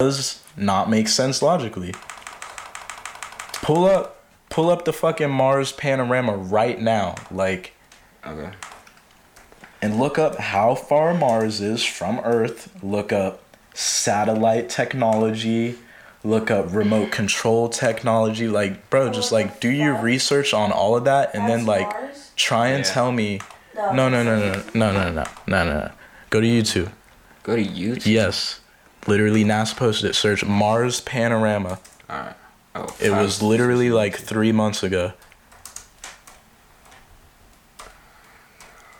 does not make sense logically. Pull up, pull up the fucking Mars panorama right now, like, Okay. and look up how far Mars is from Earth. Look up satellite technology. Look up remote control technology. Like, bro, just like do your research on all of that, and then like Mars? try and Yeah. tell me. No, no, no, no, no, no, no, no, no, no. Go to YouTube. Go to YouTube. Yes, literally NASA posted it. Search Mars panorama. All right. Oh. It was literally like three months ago.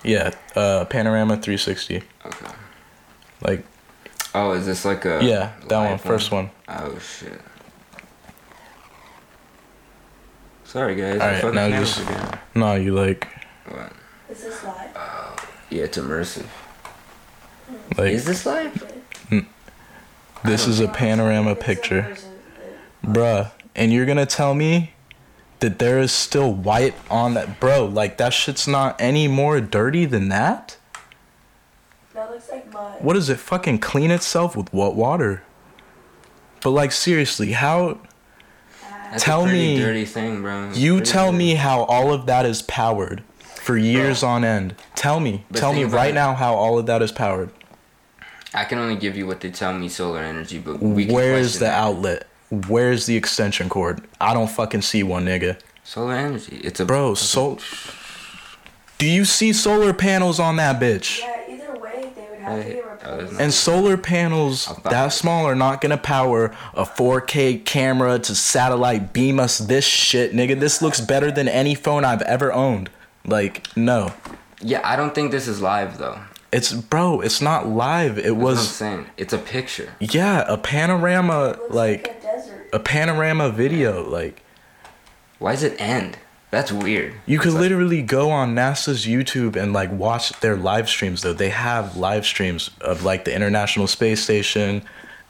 Yeah, uh, panorama 360. Okay. Like, Oh, is this like a? yeah, that one, live first one. Oh shit. Sorry guys. All the right, fucking now camera's just- again. No, you like, What? Is this live? Yeah, it's immersive. like Is this live? This is a panorama picture, Mars and- and- bruh. And you're gonna tell me that there is still white on that, bro? Like that shit's not any more dirty than that. That looks like mud. What does it fucking clean itself with what water? But like seriously, how? That's Tell a pretty me- dirty thing, bro. It's You tell dirty. me how all of that is powered for years on end. Tell me. But tell me right it. now how all of that is powered. I can only give you what they tell me solar energy, but we Where's the that. outlet? Where's the extension cord? I don't fucking see one, nigga. Solar energy. It's a Bro, so Do you see solar panels on that bitch? Yeah, either way, they would have to Hey, get oh, replaced. And solar panels that small are not gonna power a 4K camera to satellite beam us this shit, nigga. This looks better than any phone I've ever owned. Like, no. Yeah, I don't think this is live though. It's bro, it's not live. It That's what I'm was saying. It's a picture. yeah, a panorama Looks like, like a a panorama video. Like Why does it end? That's weird. you could like- literally go on NASA's YouTube and like watch their live streams though. They have live streams of like the International Space Station,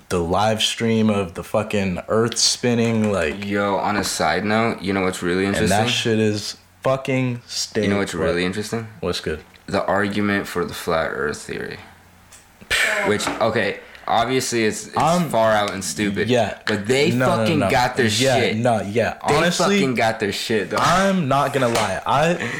the live stream of the fucking Earth spinning, like Yo, on a side note, you know what's really interesting and interesting? that shit is fucking stay. you know what's really interesting? what's good? The argument for the flat Earth theory. Which okay, obviously it's, it's I'm- far out and stupid. Yeah, But they No, no, fucking no. got their yeah, shit. No, yeah. They Honestly, fucking got their shit though. I'm not gonna lie. I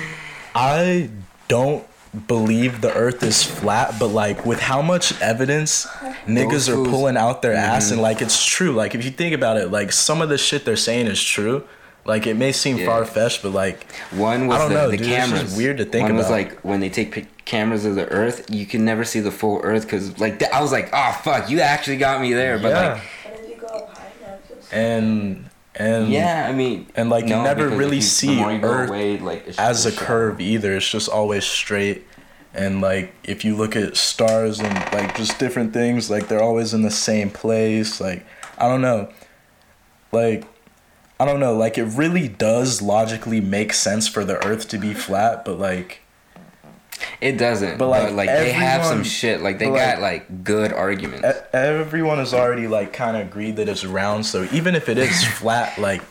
I don't believe the earth is flat, but like with how much evidence niggas are pulling out their ass Mhm. and like it's true. Like if you think about it, like some of the shit they're saying is true. Like it may seem Yeah. far fetched, but like One was I don't the, know, the dude, it's just cameras. weird to think about. One was like when they take pic- cameras of the Earth, you can never see the full Earth because like th- I was like, oh fuck, you actually got me there. But yeah, like, And if you go up high enough, you'll see. and and yeah, I mean, and, like, you never really you- see the more you go Earth away, like, it's as a just curve either. It's just always straight. And like if you look at stars and like just different things, like they're always in the same place. Like I don't know. Like I don't know, like it really does logically make sense for the earth to be flat, but like It doesn't. But, But like, like, they have some shit. Like they got like- like good arguments. e- everyone has already like kind of agreed that it's round, so even if it is flat, like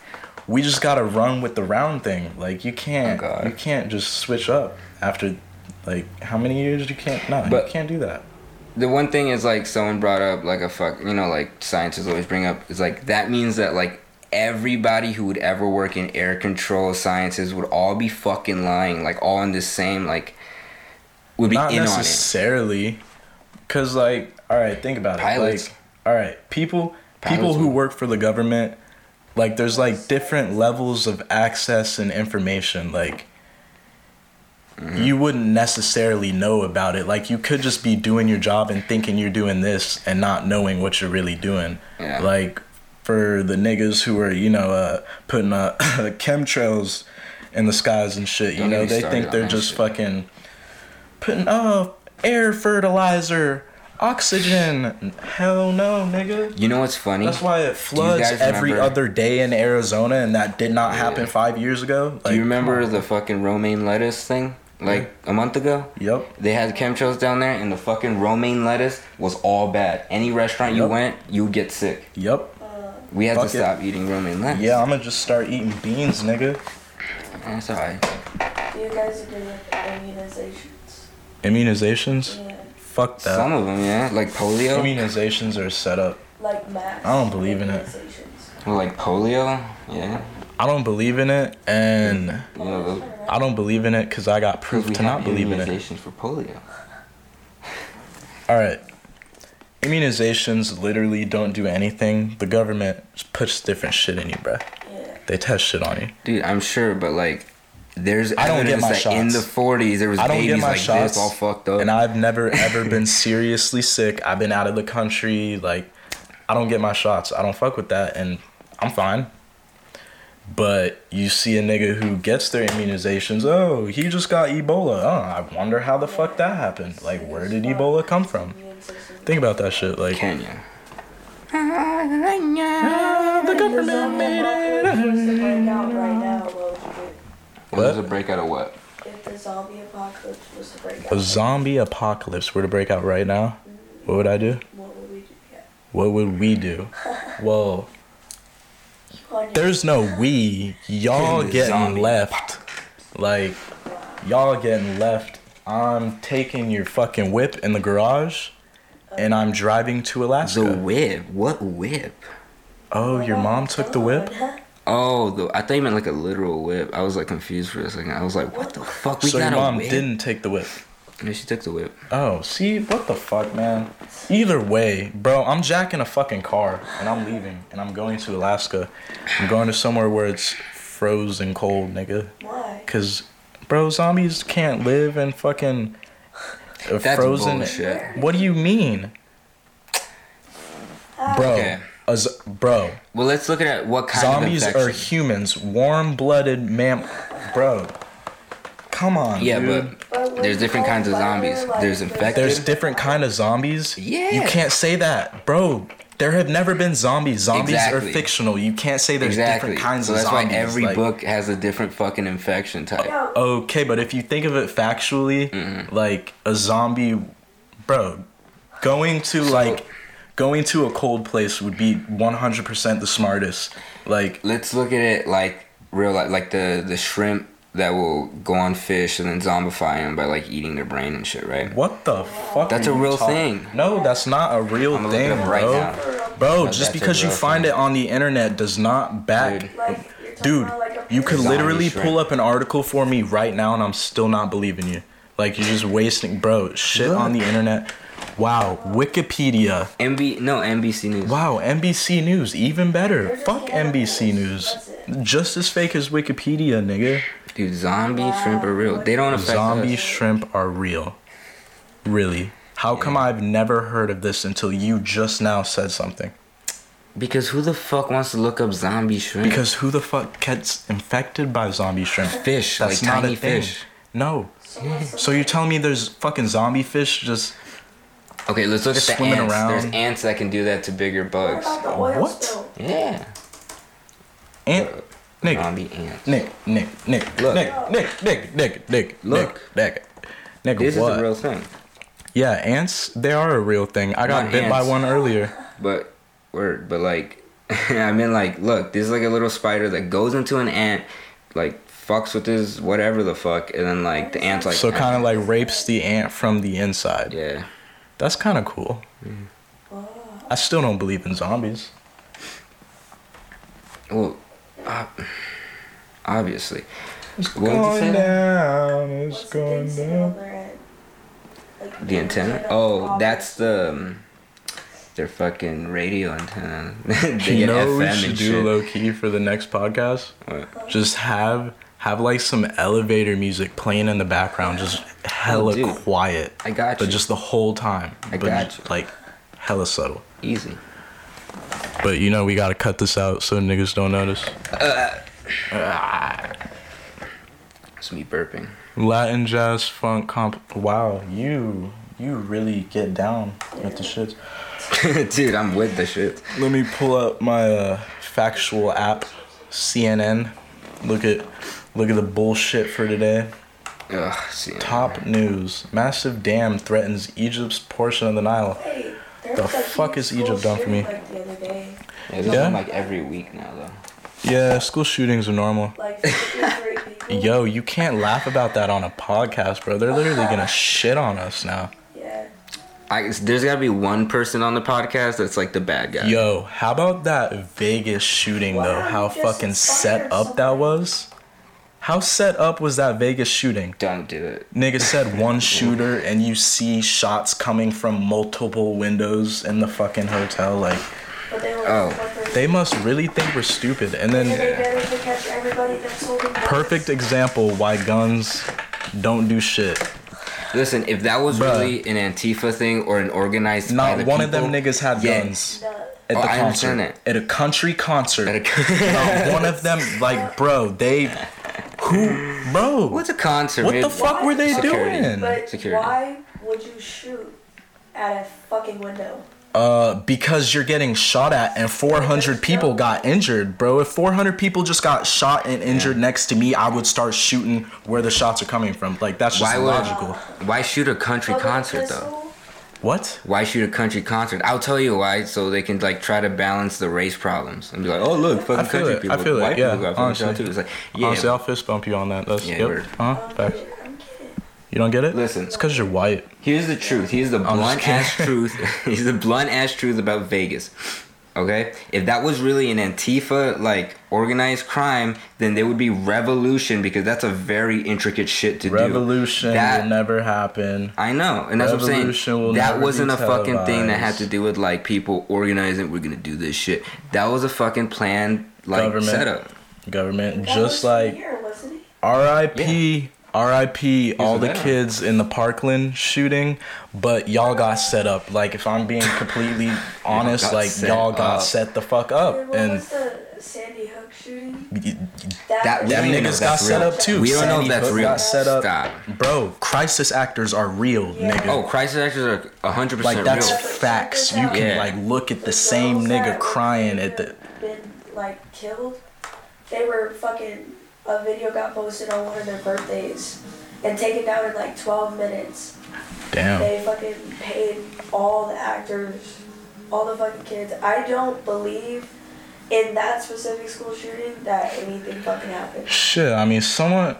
we just got to run with the round thing. Like you can't Oh, God. you can't just switch up after like how many years you can't no, But- you can't do that. the one thing is like someone brought up like a fuck you know like scientists always bring up is like that means that like everybody who would ever work in air control sciences would all be fucking lying like all in the same like would be not in on it necessarily because like all right think about Pilots. it like all right people people who work for the government like there's like different levels of access and information like Mm-hmm. you wouldn't necessarily know about it like you could just be doing your job and thinking you're doing this and not knowing what you're really doing Yeah. like for the niggas who are you know uh putting uh chemtrails in the skies and shit you Don't know? they think they're just shit. fucking putting oh air fertilizer oxygen. Hell no nigga. You know what's funny? That's why it floods every remember- other day in arizona and that did not happen Yeah. five years ago? Do you remember the fucking romaine lettuce thing? Like a month ago? Yep they had chemtrails down there and the fucking romaine lettuce was all bad. Any restaurant you went you would get sick. Yep we had Fuck to it. stop eating romaine lettuce yeah i'm gonna just start eating beans nigga that's alright Do you guys agree with immunizations? immunizations Yeah. fuck that some of them yeah like polio immunizations are set up like mass. I don't believe in it. Well, like polio, yeah. I don't believe in it, and You know, those, I don't believe in it because I got proof to not believe in it. immunizations for polio. All right. Immunizations literally don't do anything. The government just puts different shit in you, bro. Yeah. They test shit on you. Dude, I'm sure, but like, there's I don't get evidence my that in the 40s there was I don't get babies my like shots, this all fucked up. And I've never ever been seriously sick. I've been out of the country. Like, I don't get my shots. I don't fuck with that, and I'm fine. But you see a nigga who gets their immunizations. Oh, he just got Ebola. Oh, I wonder how the fuck that happened. Like, where did Ebola come from? Immune system. Think about that shit. Like, Kenya. ah, the government made If the zombie apocalypse was to break out right now, what would you do? It was a breakout of what? If the zombie apocalypse was to break out, A zombie apocalypse were to break out right now. What would I do? what would we do? Yeah. What would we do? Well, You on your- There's no we. Y'all getting zombie left. Like, y'all getting left. I'm taking your fucking whip in the garage and I'm driving to Alaska. The whip. What whip? Oh, your mom took the whip? Oh, the, I thought you meant like a literal whip. I was like confused for a second. I was like, what the fuck? We So your got mom a whip? didn't take the whip. No, she took the whip. Oh, see, what the fuck, man? Either way, bro, I'm jacking a fucking car and I'm leaving and I'm going to Alaska. I'm going to somewhere where it's frozen cold, nigga. Why? Cause, bro, zombies can't live in fucking a That's frozen. bullshit. What do you mean, bro? Okay. Bro, Well, let's look at what kind zombies of zombies are humans, warm-blooded mam. Bro, come on, yeah, dude. but there's different kinds of zombies. There's infected. There's different kind of zombies. Yeah. You can't say that, bro. There have never been zombies. Zombies Exactly. are fictional. You can't say there's exactly. different kinds so of that's zombies. why every like- book has a different fucking infection type. Okay, but if you think of it factually, Mm-hmm. like a zombie, bro, going to like going to a cold place would be 100% the smartest. Like Let's look at it like real, like, like the the shrimp that will go on fish and then zombify them by like eating their brain and shit, right? what the fuck? That's are a you real talking- thing. No, that's not a real I'm thing, it up right bro. now. Bro, But just because you real find thing. it on the internet does not back. Dude. like, you're Dude, like, you could literally shrimp. pull up an article for me right now and I'm still not believing you. Like you're just wasting, bro. Shit on the internet. Wow, Wikipedia. MB no NBC News. Wow, NBC News, even better. They're Fuck NBC cannibals. News. That's it. Just as fake as Wikipedia, nigga. Dude, zombie shrimp are real. They don't affect Zombie us. shrimp are real. Really. How come I've never heard of this until you just now said something? Because who the fuck wants to look up zombie shrimp? Because who the fuck gets infected by zombie shrimp? fish, That's like not tiny a thing. fish. No. So what's the So you're telling me there's fucking zombie fish just Okay, let's look at the Swimming ants. around. There's ants that can do that to bigger What bugs. about the oil What? spill? Yeah. Ant nigga. Zombie ants. Nick, Nick, Nick, Look. Nick, Nick, Nick, Nick, Nick, Look. Nick, Nick, This what? is a real thing. yeah, ants, they are a real thing. I got Not bit by one earlier. But word, but like I mean like look, this is like a little spider that goes into an ant, like fucks with his whatever the fuck, and then like the ant's like so ah. kind of like rapes the ant from the inside. Yeah. That's kind of cool. Wow. I still don't believe in zombies. Well uh, obviously. It's What would you say? down. It's What's the big thing on their end? Like, The antenna? Oh, that's the um, their fucking radio antenna. they you get know what we should do shit. low key for the next podcast? What? Just have have like some elevator music playing in the background, just hella Oh, quiet, I got you. but just the whole time. I but got you. Like hella subtle. Easy. But you know we gotta cut this out so niggas don't notice. It's me burping. Latin jazz funk comp. Wow, you you really get down with the shits. Dude, I'm with the shit. Let me pull up my uh, factual app, CNN. Look at look at the bullshit for today. Ugh, see. Top news: Massive dam threatens Egypt's portion of the Nile. Hey, there The fuck is Egypt done for me? Like the other day. Yeah, this Yeah? like every week now though. Yeah, school shootings are normal. Like Yo, you can't laugh about that on a podcast, bro. They're literally gonna shit on us now. Yeah. I, there's got to be one person on the podcast that's like the bad guy. Yo, how about that Vegas shooting Wow, though? How fucking set up that was? How set up was that Vegas shooting? Don't do it. Nigga said one shooter and you see shots coming from multiple windows in the fucking hotel. Like, But they were Oh. they must really think we're stupid. And And then, managed to catch everybody that's holding guns. perfect example why guns don't do shit. Listen, if that was Bruh. really an Antifa thing or an organized, by Not the one of them niggas had yeah. guns No. at Oh, the I concert. understand. At a country concert. At a- Not one of them, like, bro, they. Who, bro? What's a concert? What the fuck were they Security. doing? But Security. why would you shoot at a fucking window? Uh, because you're getting shot at and 400 people got injured, bro. If 400 people just got shot and injured next to me, I would start shooting where the shots are coming from. Like that's just Why would- logical. Why shoot a country Public concert though? Pistol? What? Why shoot a country concert? I'll tell you why, so they can like try to balance the race problems and be like, oh look, fucking I country it. people, I feel white it. Yeah, people got fucking honestly. shot too. It's like, yeah, Honestly, I'll fist bump you on that. That's Yeah, yep. word. Huh? I'm Facts. kidding, I'm kidding. You don't get it? Listen. It's because you're white. Here's the truth. Here's the just blunt ass truth. Here's the blunt ass truth about Vegas. Okay? If that was really an Antifa like organized crime, then there would be revolution because that's a very intricate shit to do. Revolution do. That will never happen. I know, and that's what I'm Revolution will saying. That never wasn't be a fucking thing that had to do with like people organizing. We're gonna do this shit. That was a fucking planned like Government. setup. Government, That just like here, wasn't? R.I.P. R.I.P. All the veteran. kids in the Parkland shooting, but y'all got set up. Like if I'm being completely honest, got like y'all got up. set the fuck And up, what and was the Sandy Hook shooting? y- That- was- we them don't even know niggas got that's set up too. We don't know if that's Hook real. Got set up, Stop. bro. Crisis actors are real, Yeah. nigga. Oh, crisis actors are 100% like that's real. facts. You can Yeah. like look at the The same nigga crying at the. Been like killed. They were fucking. A video got posted on one of their birthdays and taken down in like 12 minutes. Damn. They fucking paid all the actors, all the fucking kids. I don't believe in that specific school shooting that anything fucking happened. Shit, I mean, someone.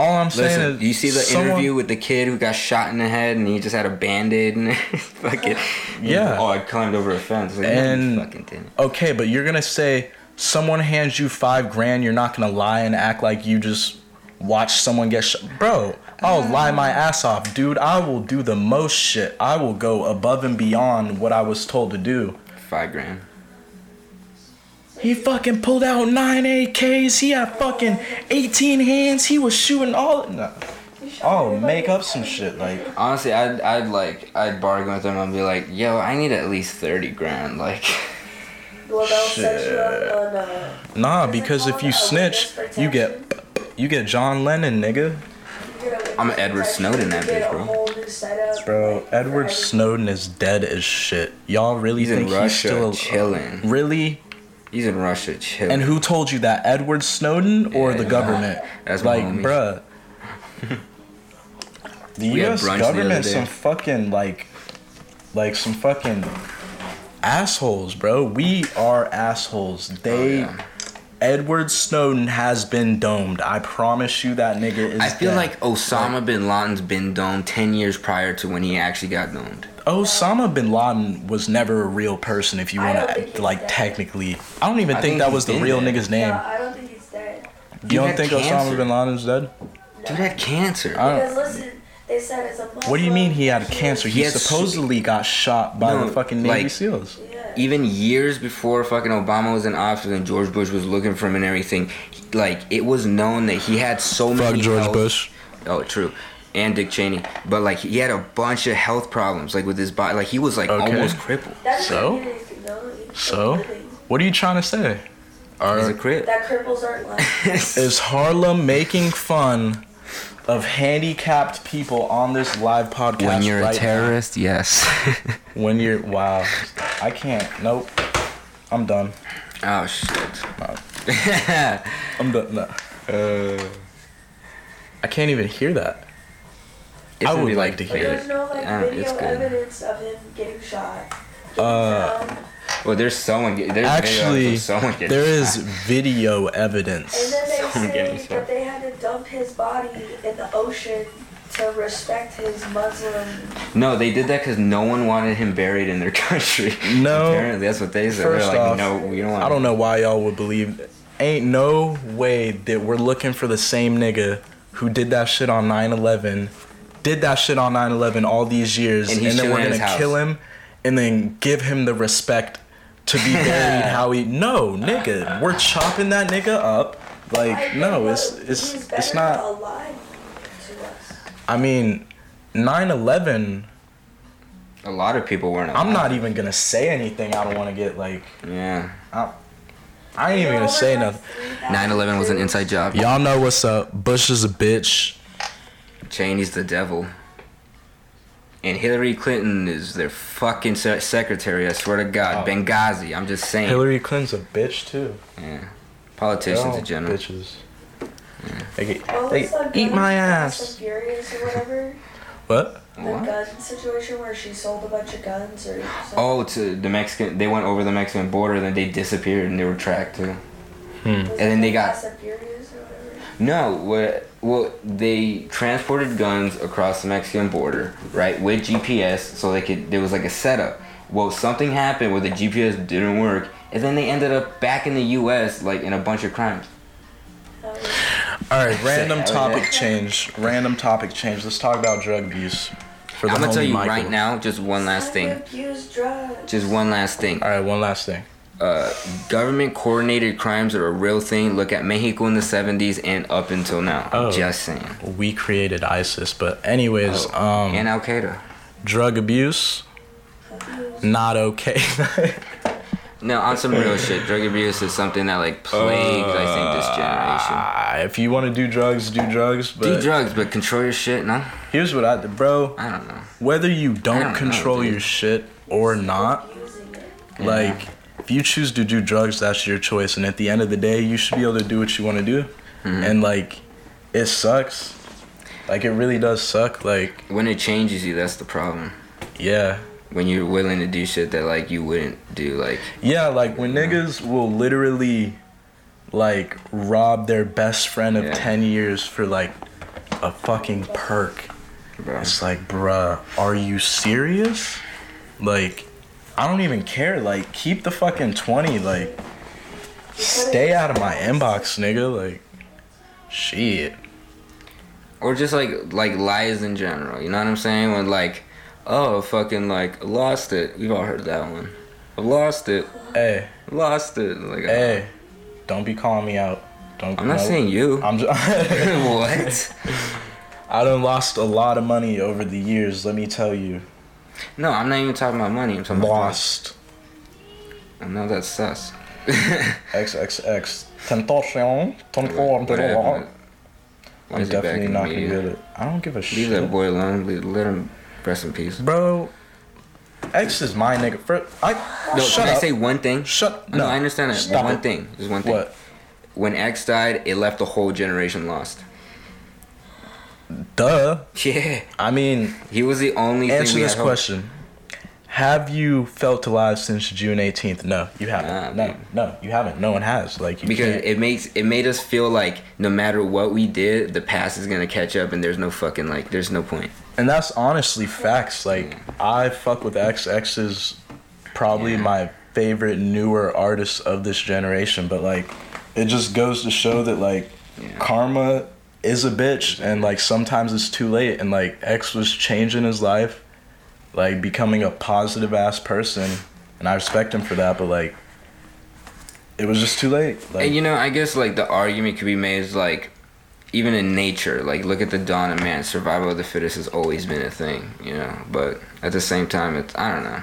All I'm saying Listen, is, you see the someone- interview with the kid who got shot in the head and he just had a band-aid and fucking Yeah. Oh, I climbed over a fence. Like, And- fucking didn't. Okay, but you're gonna say someone hands you five grand, you're not gonna lie and act like you just watched someone get shot. Bro, I'll lie my ass off, dude. I will do the most shit. I will go above and beyond what I was told to do. Five grand. He fucking pulled out nine AKs. He had fucking 18 hands. He was shooting all. No. Oh, make up some shit. Like, Honestly, I'd I'd like I'd bargain with him and be like, yo, I need at least thirty grand. Like, Well, set you up on, uh, nah, because if you snitch, you get. You get John Lennon, nigga. you get a I'm witness Edward Snowden, that bitch, bro. whole new setup, Bro, Edward. Snowden is dead as shit. Y'all really he's in think he's still chilling. Really? He's in Russia chilling. And who told you that? Edward Snowden or Yeah, the government? that's like, homies. bruh. The We had U.S. brunch the government, some fucking like, like some fucking assholes, bro. We are assholes. Oh, they, Oh, yeah. Edward Snowden has been domed. I promise you that nigga is. I feel dead. like Osama bin Laden's been domed ten years prior to when he actually got domed. Osama bin Laden was never a real person. If you want to, like dead. technically, I don't even I think, think that was the real dead. nigga's name. Yeah, I don't think he's dead. You He don't had think Osama cancer. bin Laden's dead? Dude had cancer. I Because don't- listen, they said it's a Muslim. What do you mean he had cancer? He He had s- supposedly got shot by No, the fucking Navy like- SEAls. Yeah. Even years before fucking Obama was in office and George Bush was looking for him and everything, he- like it was known that he had so many. Fuck George health- Bush. Oh, true. And Dick Cheney, but like he had a bunch of health problems, like with his body. Like he was like Okay. almost crippled. That doesn't So? mean anything, though. It's So? a living. What are you trying to say? He's a Are, crip. That cripples aren't like. is Harlem making fun of handicapped people on this live podcast? when you're right a terrorist, yes. When you're wow, I can't. Nope. I'm done. oh shit. I'm done. No. uh, I can't even hear that. it's I would be like to hear There's no like Yeah, video it's good. evidence of him getting shot. Getting Uh, found. Well, there's someone. Get, there's Actually, videos someone getting there is shot. video And evidence. then they Someone getting say shot. that they had to dump his body in the ocean to respect his Muslim. No, they did that because no one wanted him buried in their country. No. Apparently, that's what they said. They're First like, off, no, we don't want. I don't know why y'all would believe. Ain't no way that we're looking for the same nigga who did that shit on 9/11, did that shit on 9/11 all these years, And and, then we're gonna his kill house. him, and then give him the respect to be buried how he. No, nigga, we're chopping that nigga up. Like no, it's it's it's not. alive to us. I mean, 9/11. A lot of people weren't. I'm not even gonna say anything. I don't want to get like. Yeah. I ain't even gonna say nothing. 9/11 was an inside job. Y'all know what's up. Bush is a bitch. Cheney's the devil. And Hillary Clinton is their fucking se- secretary. I swear to God, Oh. Benghazi. I'm just saying. Hillary Clinton's a bitch too. Yeah. They're Politicians in general. Bitches. They, get, What they was eat my ass. and Furious or whatever? What? The What? gun situation where she sold a bunch of guns or something. Oh, to the Mexican. They went over the Mexican border, then they disappeared, and they were tracked too. Hmm. And then they got- No, what? Well, they transported guns across the Mexican border, right, with GPS, so they could. There was like a setup. Well, something happened where the GPS didn't work, and then they ended up back in the U.S. like in a bunch of crimes. All right, random topic change. Random topic change. Let's talk about drug abuse. For the I'm gonna tell you Michael. right now, just one last thing. Drugs. Just one last thing. All right, one last thing. Uh, government coordinated crimes are a real thing. Look at Mexico in the 70s and up until now. Oh. Just saying. We created ISIS, but anyways, um, and Al Qaeda. drug abuse not okay. No, on some real shit. Drug abuse is something that like plagues, I think, this generation. Ah, if you want to do drugs, do drugs. But Do drugs, but control your shit. No, here's what I, bro. I don't know. Whether you don't, don't control dude. your shit or not, it. Like, if you choose to do drugs, that's your choice. And at the end of the day, you should be able to do what you want to do. Mhm. And like, it sucks. Like, it really does suck. Like, When it changes you, that's the problem. yeah. When you're willing to do shit that like you wouldn't do, like Yeah, like when niggas will literally, like, rob their best friend of Yeah. 10 years for like a fucking perk. bro. It's like, bruh, are you serious? Like, I don't even care. Like, keep the fucking 20. Like, stay out of my inbox, nigga. Like, shit. Or just like like lies in general. You know what I'm saying? When like, oh fucking like lost it. We've all heard that one. I lost it. Hey, Lost it. Like hey, don't be calling me out. Don't. I'm not saying you. I'm just. what? I done lost a lot of money over the years. Let me tell you, No, I'm not even talking about money. I'm talking lost. about. I know that's sus. XXX. Tentacion. Whatever. Tentacion. Why I'm is he back definitely not gonna get it. I don't give a Leave shit. Leave that boy alone. Let him rest in peace. Bro, X is my nigga. For, I, No, shut can up. I say one thing? shut No, I understand that. Stop one it. thing. There's one thing. What? When X died, it left a whole generation lost. Duh. Yeah. I mean, He was the only answer we this question. Have you felt alive since June 18th? No, you haven't. Nah, no, dude. no, you haven't. No one has. Like you Because can't. it makes it made us feel like no matter what we did, the past is gonna catch up, and there's no fucking like, there's no point. and that's honestly facts. Like I fuck with X. X is probably Yeah. my favorite newer artist of this generation. But like, it just goes to show that like Yeah. karma is a bitch, and like sometimes it's too late. And like X was changing his life, like becoming a positive ass person, and I respect him for that. But like, it was just too late. Like, And you know, I guess like the argument could be made is like, even in nature, like look at the dawn of man, survival of the fittest has always been a thing, you know. But at the same time, it's I don't know.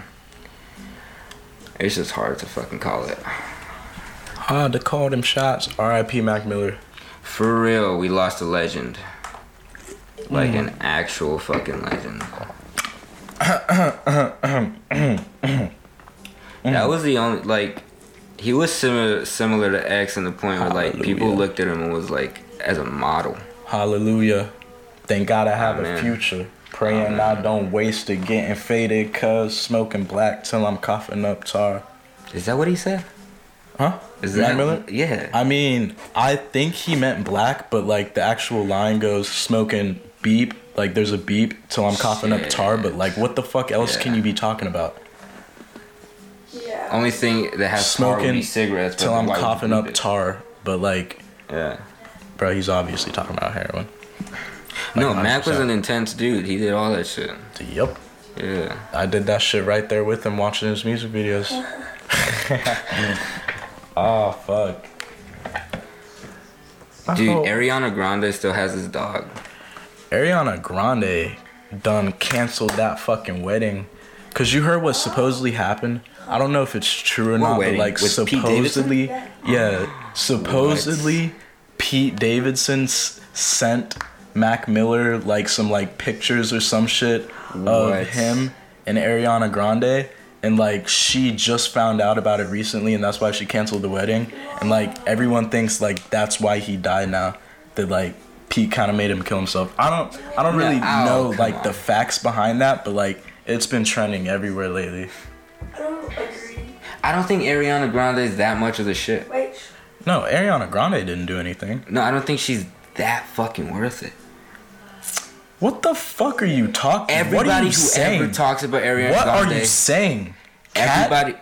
It's just hard to fucking call it. hard to call them shots. R.I.P. Mac Miller. For real, we lost a legend. Like Mm. an actual fucking legend. that was the only like he was similar similar to X in the point where like people looked at him and was like as a model. Hallelujah. Thank God I have Amen. a future. Praying Amen. I don't waste it getting faded, cuz smoking black till I'm coughing up tar. Is that what he said? Huh? Is Mac that Miller? Yeah. I mean, I think he meant black, but like the actual line goes smoking beep Like there's a beep till I'm coughing up tar, but like what the fuck else can you be talking about? Yeah. Only thing that has tar would Smoking be cigarettes. Till I'm why would you coughing up it? tar, but like, Yeah. bro, he's obviously talking about heroin. No, Like, Mac was an intense dude. He did all that shit. Yep. Yeah. I did that shit right there with him watching his music videos. oh fuck. Dude, Oh. Ariana Grande still has his dog. Ariana Grande done canceled that fucking wedding. Cause you heard what supposedly happened. I don't know if it's true or What not, wedding? but like With Pete Davidson? supposedly, yeah, supposedly Pete Davidson s- sent Mac Miller like some like pictures or some shit What? of him and Ariana Grande. And like she just found out about it recently, and that's why she canceled the wedding. And like everyone thinks like that's why he died now. That like Pete kind of made him kill himself. I don't I don't really No, ow, oh, know like on. the facts behind that, but like it's been trending everywhere lately. I don't agree. I don't think Ariana Grande is that much of the shit. Wait. No, Ariana Grande didn't do anything. No, I don't think she's that fucking worth it. What the fuck are you talking? Everybody what you who saying? ever talks about Ariana what Grande, are you saying? Cat? everybody.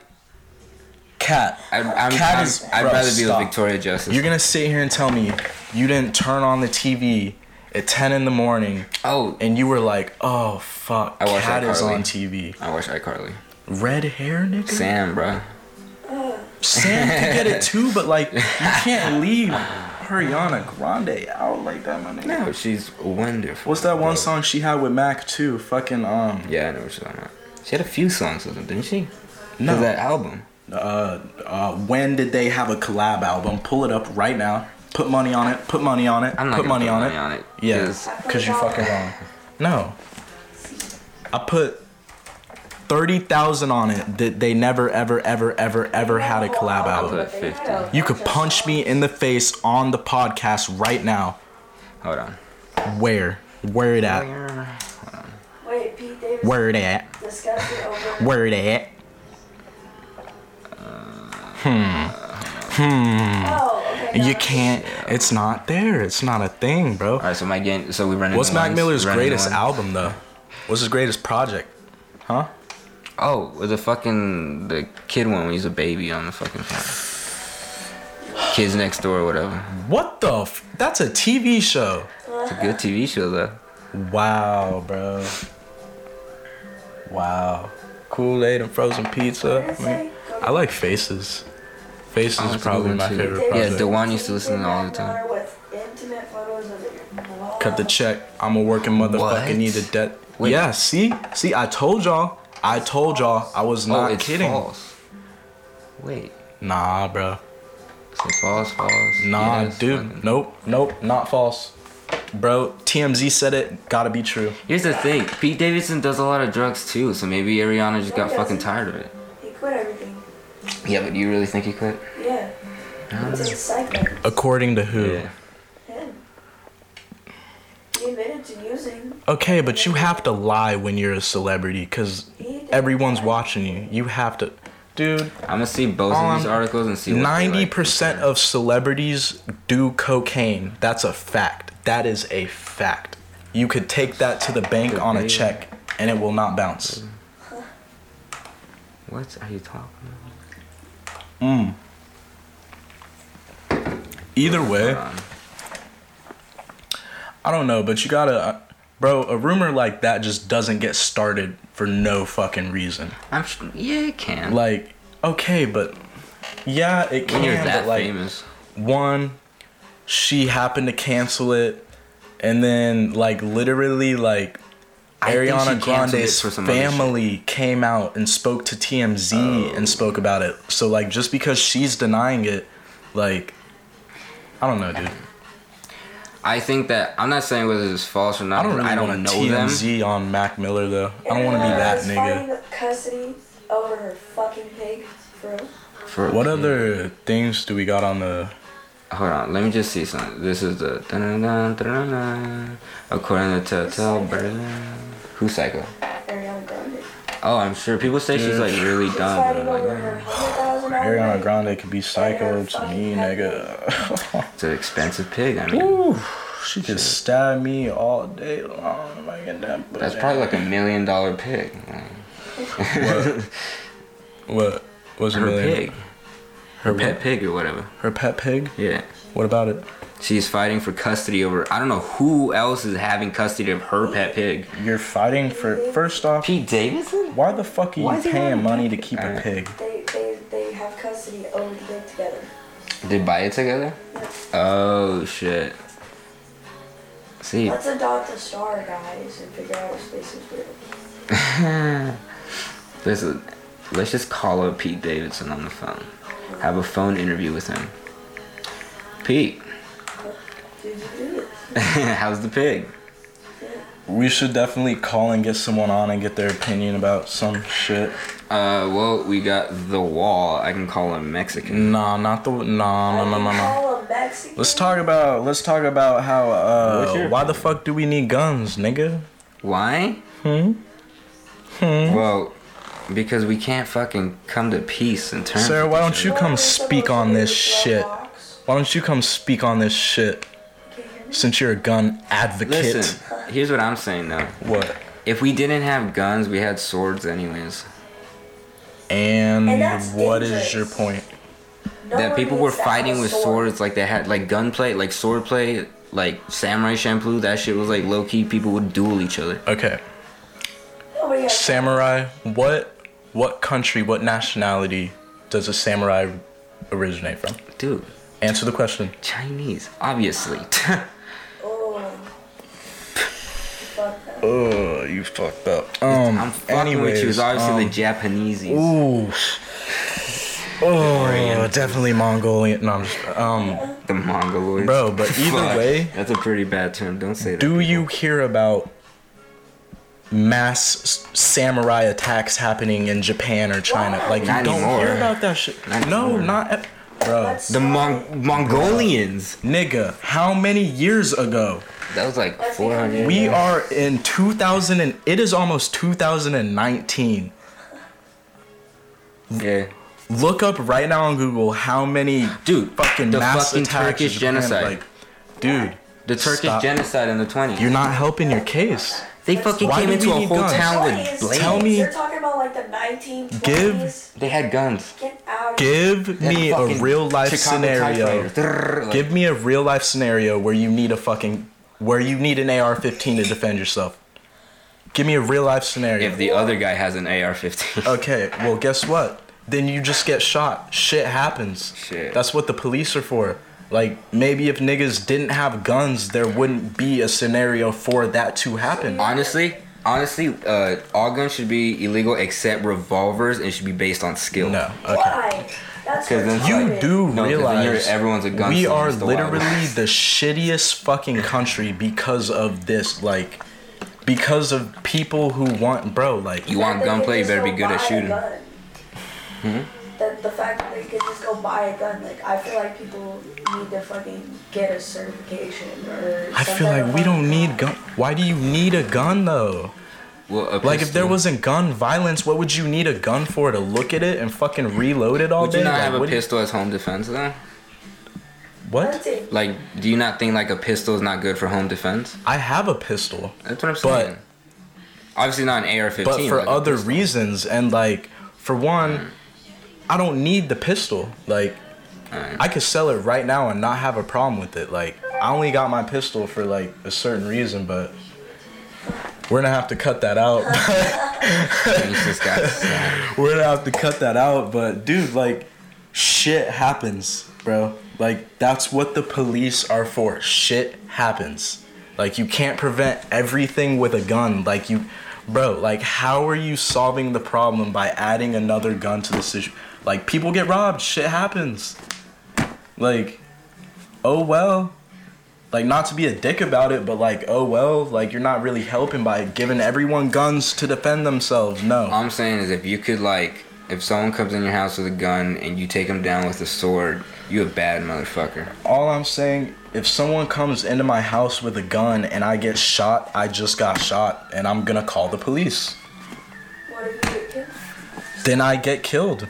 Cat. I, I'm, Cat I'm, is- I'd bro, rather be stop. with Victoria Justice. You're gonna sit here and tell me you didn't turn on the TV at 10 in the morning oh, and you were like, oh fuck, I watched Cat is on TV. I watch iCarly. Red hair, nigga? Sam, bro. Sam can get it too, but like you can't leave Ariana Grande out like that, my nigga. No, she's wonderful. What's that one song she had with Mac too? Fucking um Yeah, I know what you're talking about. She had a few songs with him, didn't she? No. That album. uh, uh, when did they have a collab album? Pull it up right now. Put money on it. Put money on it. I'm not put money, put on, money it. on it, Yeah, 'cause- because you fucking wrong. No, I put thirty thousand on it that they never, ever, ever, ever, ever had a collab I album. put 50. You could punch me in the face on the podcast right now. Hold on. Where? Where it at? Wait, Pete Davis Where it at? discussed it over. Where it at? Uh, hmm. hmm. Oh, okay. You can't. It's not there. It's not a thing, bro. All right, so my game. So we run. What's Mac ones, Miller's we run into greatest ones. album though? What's his greatest project? Huh? Oh, the fucking the kid one when he's a baby on the fucking phone. Kids next door or whatever. What the? F- That's a TV show. It's a good TV show though. Wow, bro. Wow. Kool Aid and frozen pizza. I, mean, I like Faces. Faces Oh, is probably my too. favorite Yeah, project. Dewan used to listen to all the time. With intimate photos of your Cut the check. I'm a working motherfucker. Need a debt. Wait. Yeah. See, see. I told y'all. I told y'all. I was oh, not oh, it's kidding. false. Wait. Nah, bro. Say false, false. Nah, yes, dude. fucking- Nope. Nope. Not false. Bro, TMZ said it. Gotta be true. Here's the thing. Pete Davidson does a lot of drugs too, so maybe Ariana just got fucking tired of it. He quit everything. Yeah, but do you really think he quit? Yeah. He's a psycho. According to who? Yeah. Him. He admitted to using. Okay, but you have to lie when you're a celebrity because everyone's that. watching you. You have to. Dude, I'm gonna see both of these Um, articles and see what they ninety like. percent of celebrities do cocaine. That's a fact. That is a fact. You could take that to the bank on a check and it will not bounce. What are you talking about? Mm. Either way, Hold on. I don't know, but you gotta, bro. A rumor like that just doesn't get started for no fucking reason. I'm sh- yeah, it can. Like, okay, but yeah, it when you're can. that But like, famous. one, she happened to cancel it, and then like literally like I Ariana Grande's for some other shit. family came out and spoke to TMZ Oh. and spoke about it. So like just because she's denying it, like I don't know, dude. I think that I'm not saying whether it's false or not. I don't really I don't want know to them. TMZ on Mac Miller though. I don't want to be that nigga. custody over her fucking pig. For real. For, What other things do we got on the? Hold on, let me just see something. This is the according to Telltale Berlin. Who's Psycho? Ariana Grande. Oh, I'm sure people say she's like really dumb. But I'm over like, her hundred thousand Ariana Grande could be psycho to me, nigga. it's an expensive pig. I mean, Woo. She could stab me all day long if I get that. That's probably like a million dollar pig. what? What? What's a Her million? pig. Her pet pig or whatever. Her pet pig? Yeah. What about it? She's fighting for custody over. I don't know who else is having custody of her pet pig. You're fighting for. First off, Pete Davidson? why the fuck are you is he having paying money to keep a Alright. pig? They, they, they have custody over the pig together. They buy it together? Oh shit. See, Let's adopt a star, guys, and figure out if space is real. this is, let's just call up Pete Davidson on the phone. Have a phone interview with him. Pete, Did you do this? how's the pig? We should definitely call and get someone on and get their opinion about some shit. Uh, well, we got the wall. I can call him Mexican. Nah, not the. Nah, no, no, no, no. Call a Mexican. Let's talk about. Let's talk about how. Uh, your why the fuck do we need guns, nigga? Why? Hmm. Hmm. Well, because we can't fucking come to peace and terms. Sarah, why don't you come What is the speak on this shit? Why don't you come speak on this shit? Since you're a gun advocate. Listen, here's what I'm saying though. What? If we didn't have guns, we had swords anyways. And, And that's what is dangerous. your point? No that people were fighting with sword. swords like they had like gunplay, like swordplay, like samurai Champloo. That shit was like low key. People would duel each other. Okay. Samurai. What? What country? What nationality does a samurai originate from? Dude, Answer the question. Chinese, obviously. Oh. Oh, you fucked up. Um. I'm fucking with you. It's anyways, obviously um, the Japanese. Ooh. Oh, definitely Mongolian. No, I'm just, um, The Mongoloids. Bro, but either Fuck. way- That's a pretty bad term. Don't say that. do people. you hear about mass samurai attacks happening in Japan or China? Like you don't anymore. hear about that shit. Not no, anymore. not at, bro. Let's The Mon- Mongolians. Nigga, how many years ago? That was like 400. We are in 2000 and it is almost 2019. Yeah. Look up right now on Google how many Dude, fucking the mass fucking Turkish genocide. Like, dude, The Turkish Stop. genocide in the 20s. you're not helping your case. they fucking Why came into a whole guns? town with Twenties. blades. Tell me- You're talking about like the 1920s. Give- They had guns. Get out. Give me a real life Chicago scenario. Give me a real life scenario where you need a fucking where you need an AR-15 to defend yourself. Give me a real life scenario. if the other guy has an AR-15. Okay, well, guess what? Then you just get shot. Shit happens. Shit. That's what the police are for. Like, maybe if niggas didn't have guns, there wouldn't be a scenario for that to happen. honestly, honestly, uh, all guns should be illegal except revolvers. and should be based on skill. No. Okay. Why? That's 'Cause then- You retarded. do No, 'cause then you're- realize everyone's a gun. we are the literally West. the shittiest fucking country because of this. Like, because of people who want, bro. Like, You want That they gunplay, you better be good at shooting. Hmm? The, the fact that they can just go buy a gun, like I feel like people need to fucking get a certification or. I feel like we don't fucking need gun. Why do you need a gun though? Well, a Like, if there wasn't gun violence, what would you need a gun for? To look at it and fucking reload it all Would day? you not Like, have a what do you- pistol as home defense though? What? Like, do you not think like a pistol is not good for home defense? I have a pistol, That's what I'm But- Obviously not an AR-15. but for like other reasons, and like, for one, mm. I don't need the pistol. Like, Alright. I could sell it right now and not have a problem with it. Like, I only got my pistol for like a certain reason, but we're gonna have to cut that out. He's just got slammed. we're gonna have to cut that out. But dude, like, shit happens, bro. Like, that's what the police are for. Shit happens. Like, you can't prevent everything with a gun. Like, you, bro. Like, how are you solving the problem by adding another gun to the situation? Like, people get robbed. Shit happens. Like, oh well. Like, not to be a dick about it, but like, oh well. Like, you're not really helping by giving everyone guns to defend themselves. No. All I'm saying is if you could like, if someone comes in your house with a gun and you take them down with a sword, you a bad motherfucker. All I'm saying, if someone comes into my house with a gun and I get shot, I just got shot, and I'm gonna call the police. What if you get killed? Then I get killed.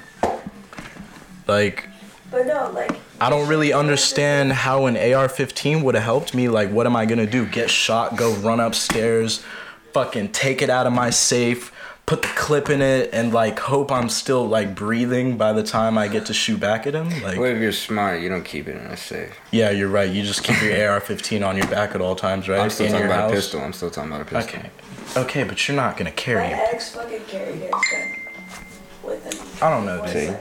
Like, But no, like. I don't really understand how an AR-15 would have helped me. Like, what am I gonna do? Get shot? Go run upstairs? Fucking take it out of my safe? Put the clip in it and like hope I'm still like breathing by the time I get to shoot back at him? Like, What if you're smart? You don't keep it in a safe. yeah, you're right. You just keep your AR-15 on your back at all times, right? I'm still In talking your about a pistol. I'm still talking about a pistol. Okay. Okay, but you're not gonna carry it. ex fucking carried his gun with him. I don't know, See? dude.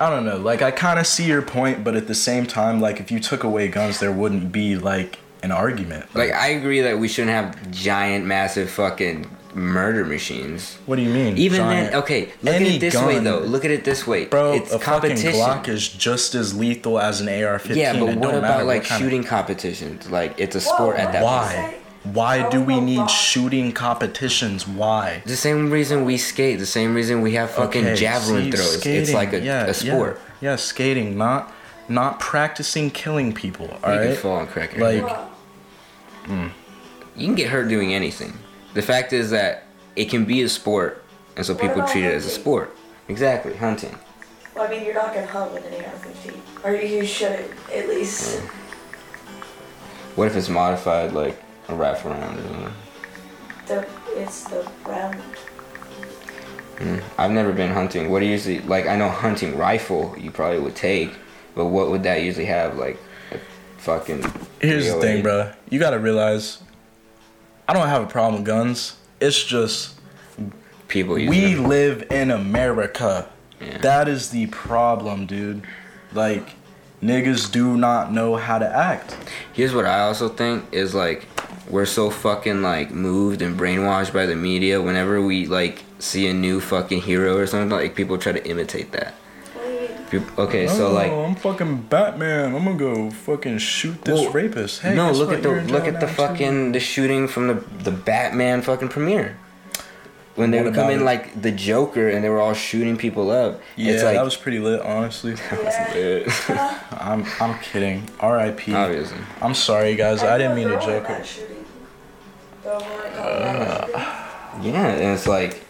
I don't know. Like I kind of see your point, but at the same time, like if you took away guns, there wouldn't be like an argument. Like I agree that we shouldn't have giant, massive fucking murder machines. what do you mean? Even Giant- then, okay, look at it this way though. Look at it this way, bro, It's a fucking competition. Glock is just as lethal as an AR-15. yeah, but It what about like of- shooting competitions? Like it's a Whoa, sport at that why? point. Why? Why do we need shooting competitions? Why? The same reason we skate. The same reason we have fucking Okay, javelin see, throws. it's like a, yeah, a sport. Yeah, yeah, skating, not not practicing killing people. All you right. can fall and crack your Like-. Wow. Mm. You can get hurt doing anything. The fact is that it can be a sport, and so What people about treat it as a sport. Exactly, hunting. Well, I mean, you're not gonna hunt with an AR-15, or you shouldn't at least. What if it's modified like a rifle round or something? The it's the round. Mm. I've never been hunting. What do you usually like? I know hunting rifle you probably would take, but what would that usually have? Like fucking. Here's the thing, bro. You gotta realize, I don't have a problem with guns. It's just People use we them. live in America. Yeah. That is the problem, dude. Like, niggas do not know how to act. Here's what I also think is like we're so fucking like moved and brainwashed by the media. Whenever we like see a new fucking hero or something, like people try to imitate that. What do you Okay, so oh, like I'm fucking Batman. I'm gonna go fucking shoot this Well, rapist. Hey, no, look at the look at the now, too. fucking the shooting from the the Batman fucking premiere. When they What would come about in it? like the Joker and they were all shooting people up. Yeah, it's like that was pretty lit, honestly. Yeah. I'm I'm kidding. R.I.P. obviously. I'm sorry, guys. I didn't mean to joke that it. shooting. The one in Colorado shooting. Yeah, and it's like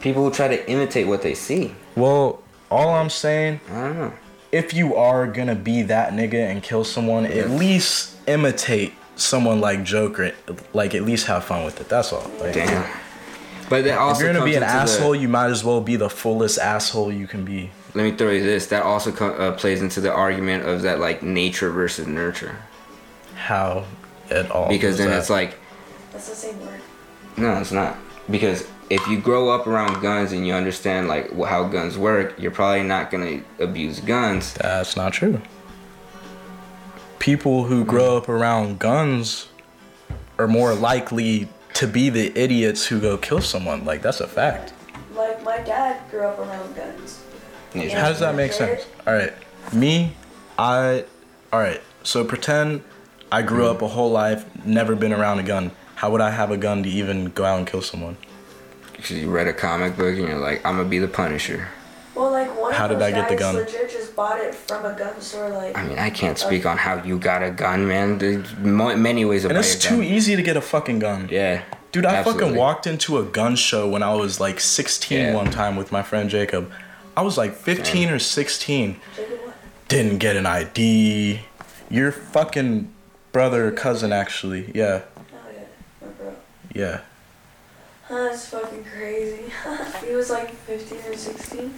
people try to imitate what they see. Well, all I'm saying, I don't know. if you are gonna be that nigga and kill someone, at least imitate someone like Joker. Like, at least have fun with it. That's all. Like, Damn. But that also If you're gonna be an into the- asshole, you might as well be the fullest asshole you can be. let me throw you this. That also co- uh, plays into the argument of that like nature versus nurture. How at all? Because then that? it's like That's the same word. No, it's not. Because if you grow up around guns and you understand like how guns work, you're probably not gonna abuse guns. That's not true. People who grow up around guns are more likely to be the idiots who go kill someone. Like that's a fact. Like my dad grew up around guns. Nature. How does that make sense? All right, me, I, all right. So pretend I grew up a whole life, never been around a gun. How would I have a gun to even go out and kill someone? Because you read a comic book and you're like, I'm gonna be the Punisher. Well, like one How of did those I get the gun? legit just bought it from a gun store. Like I mean, I can't speak on how you got a gun, man. There's many ways to And it's a too gun. easy to get a fucking gun. Yeah. Dude, I absolutely. fucking walked into a gun show when I was like 16 Yeah. one time with my friend Jacob. I was like 15 or 16. Didn't get an ID. Your fucking brother or cousin, actually. Yeah, Oh yeah, my bro. yeah. Huh, that's fucking crazy. he was like 15 or 16.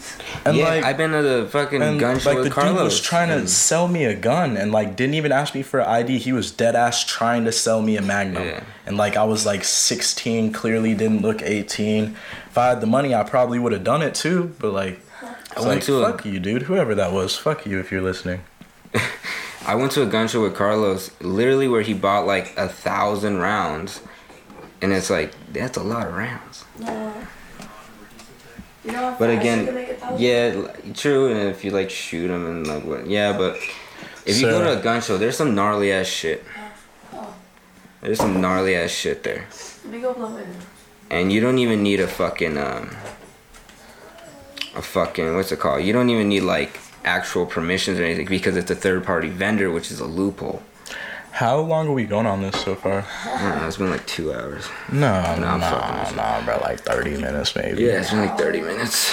And yeah, like, I've been to the fucking and gun show like the with Carlos. dude was trying to sell me a gun and like didn't even ask me for an ID. He was dead ass trying to sell me a Magnum. Yeah. And like I was like 16, clearly didn't look 18. If I had the money, I probably would have done it too. But like, it's went like to a- fuck you, dude. Whoever that was, fuck you if you're listening. I went to a gun show with Carlos, literally where he bought like a thousand rounds, and it's like that's a lot of rounds. No. You know But again, you can make a thousand? Yeah, true. And if you like shoot them and like what, yeah. But if you go to a gun show, there's some gnarly ass shit. There's some gnarly ass shit there, Let me go and you don't even need a fucking um, a fucking what's it called? You don't even need like actual permissions or anything because it's a third party vendor, which is a loophole. How long are we going on this so far? I don't know, it's been like two hours. No, no, no, I'm nah, fucking with you. nah, bro. Like 30 minutes maybe. Yeah, it's been like thirty minutes.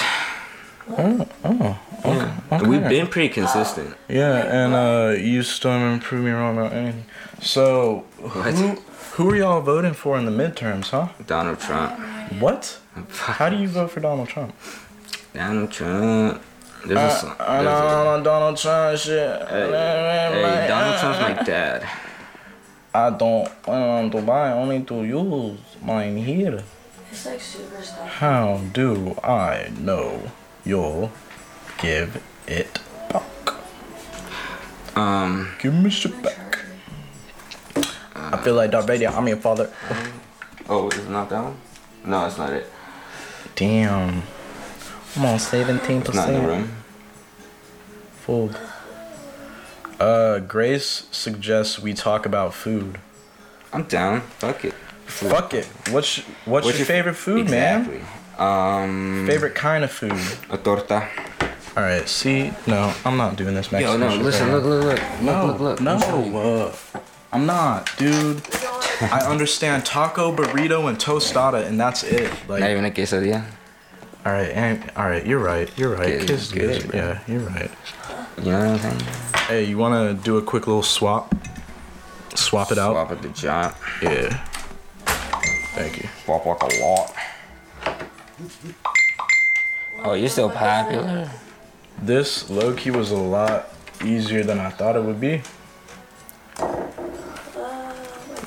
Oh, oh, okay. okay. We've been pretty consistent. Yeah, and uh, you still haven't proved me wrong about anything. So, What? who who are y'all voting for in the midterms, huh? Donald Trump. What? How do you vote for Donald Trump? Donald Trump. There's Uh. I there's a- don't know Donald Trump shit. Hey, hey, Donald Trump's my dad. I don't want to buy, only to use mine here. It's like super stuff. How do I know you'll give it back? Um, Give me shit back. I feel like Darth Vader. I'm your father. oh, is it not that one? No, it's not it. Damn. I'm on 17%. It's not in the room. Fooled. Uh, Grace suggests we talk about food. I'm down. Fuck it. Fuck it. What's what's, your, favorite food, exactly. man? Um, Favorite kind of food. A torta. All right. See, no, I'm not doing this Yo, no, listen, right look, now. look, look, No, look, look, look. no, I'm showing you. uh, I'm not, dude. I understand taco, burrito, and tostada, and that's it. Not even a quesadilla. all right, and, all right, you're right, you're right. Good, kiss. yeah, you're right. You know what I'm saying? Hey, you wanna do a quick little swap? Swap it out. Swap at the job. Yeah. Thank you. Swap like a lot. Oh, you're still popular. This low key was a lot easier than I thought it would be.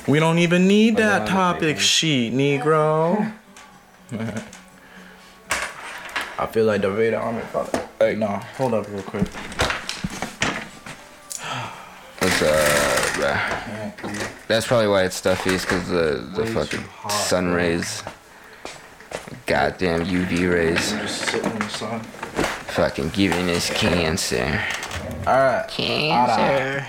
We don't even need that topic sheet, Negro. I feel like the Vader army father. Hey, no, hold up real quick. Bruh? That's probably why it's stuffy, is because the, the Way fucking hot, sun bro. rays. Goddamn UV rays. I'm just sitting in the sun. Fucking giving us cancer. Alright. Cancer.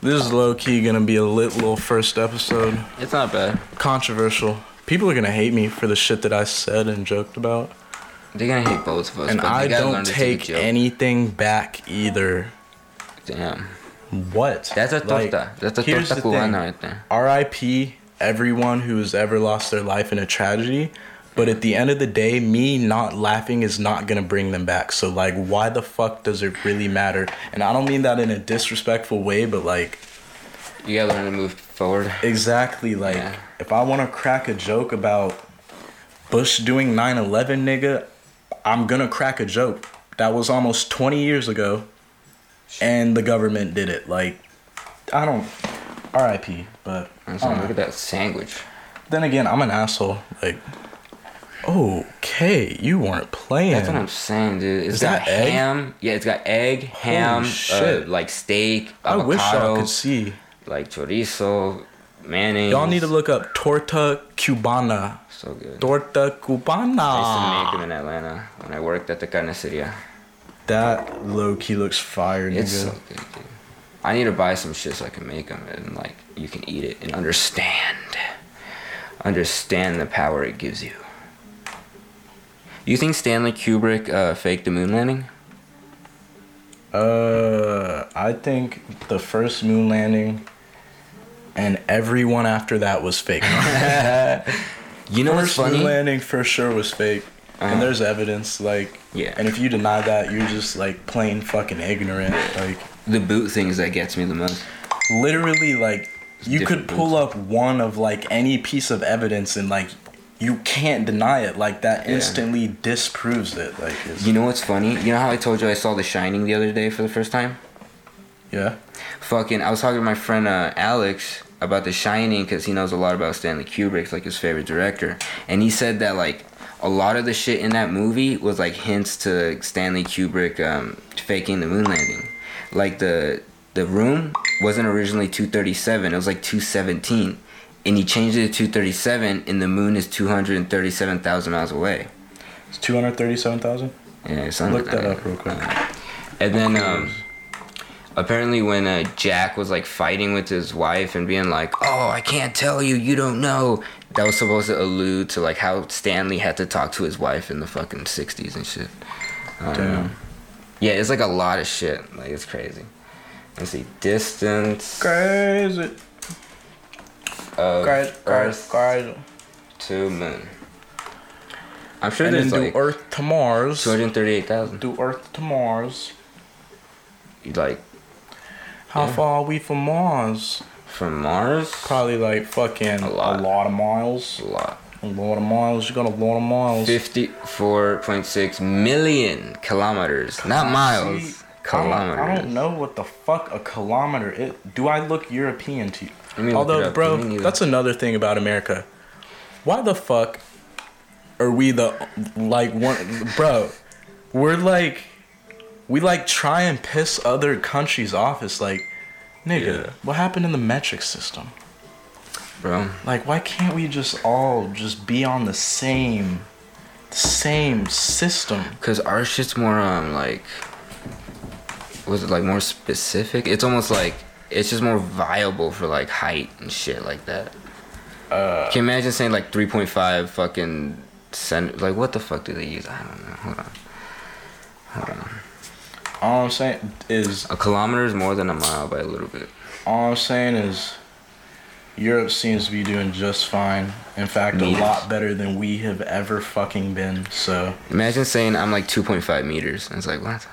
This is low key gonna be a lit little first episode. It's not bad. Controversial. People are gonna hate me for the shit that I said and joked about. They're gonna hate both of us. And I don't take anything back either. Damn. What? That's a Like. That's a torta the cubana right there. R.I.P. everyone who has ever lost their life in a tragedy. But at the end of the day, me not laughing is not gonna bring them back. So like, why the fuck does it really matter? And I don't mean that in a disrespectful way, but like, You gotta learn to move forward. exactly like, Yeah. if I want to crack a joke about Bush doing 9/11, nigga, I'm gonna crack a joke. That was almost 20 years ago, and the government did it. Like, I don't. R.I.P. But I'm saying, know. look at that sandwich. Then again, I'm an asshole. Like, okay, you weren't playing. That's what I'm saying, dude. It's Is got that egg? ham. Yeah, it's got egg, ham, shit. Uh, like steak, I wish y'all avocado, could see. like chorizo, mayonnaise. Y'all need to look up torta cubana. So good. Torta I used to make them in Atlanta when I worked at the carniceria. That low key looks fire, nigga. It's so good, dude. I need to buy some shit so I can make them and like you can eat it and understand, understand the power it gives you. You think Stanley Kubrick uh, faked the moon landing? Uh, I think the first moon landing and everyone after that was fake. You know what's first moon landing for sure was fake. Uh-huh. And there's evidence, like, Yeah. and if you deny that, you're just like plain fucking ignorant. Like, The boot thing is that gets me the most. literally like you could pull up one of like any piece of evidence and like you can't deny it like that Yeah. instantly disproves it like it's, You know what's funny? You know how I told you I saw The Shining the other day for the first time? yeah Fucking, I was talking to my friend uh, Alex about The Shining because he knows a lot about Stanley Kubrick, like his favorite director, and he said that like a lot of the shit in that movie was like hints to Stanley Kubrick um, faking the moon landing. Like the the room wasn't originally 237; it was like 217, and he changed it to 237, and the moon is 237,000 miles away. it's 237000 Yeah, something look like that up real quick And then um, apparently when uh, Jack was like fighting with his wife and being like, "Oh, I can't tell you, you don't know," that was supposed to allude to like how Stanley had to talk to his wife in the fucking '60s and shit. I Damn. Yeah, it's like a lot of shit. Like it's crazy. Let's see, distance crazy of crazy Earth crazy to Moon. I'm sure and there's then like do Earth to Mars. 238,000. Do Earth to Mars. Like How Yeah. far are we from Mars? From Mars, Probably like fucking A a lot. lot, of miles. a lot. A lot of miles. You got a lot of miles. 54.6 million kilometers, not miles. See, kilometers. I don't, I don't know what the fuck a kilometer is. Do I look European to you? Let me look it Although, bro, that's another thing about America. Why the fuck are we the like one, bro? We're like, we like try and piss other countries off. It's like, nigga, Yeah. what happened in the metric system? bro. Like, why can't we just all just be on the same, same system? Cause our shit's more um like was it like more specific? It's almost like it's just more viable for like height and shit like that. Uh, Can you imagine saying like three point five fucking cent like what the fuck do they use? I don't know. Hold on. Hold on. All I'm saying is A kilometer is more than a mile by a little bit. All I'm saying is, Europe seems to be doing just fine. In fact, Meters. a lot better than we have ever fucking been. So, Imagine saying I'm like two point five meters. And it's like what?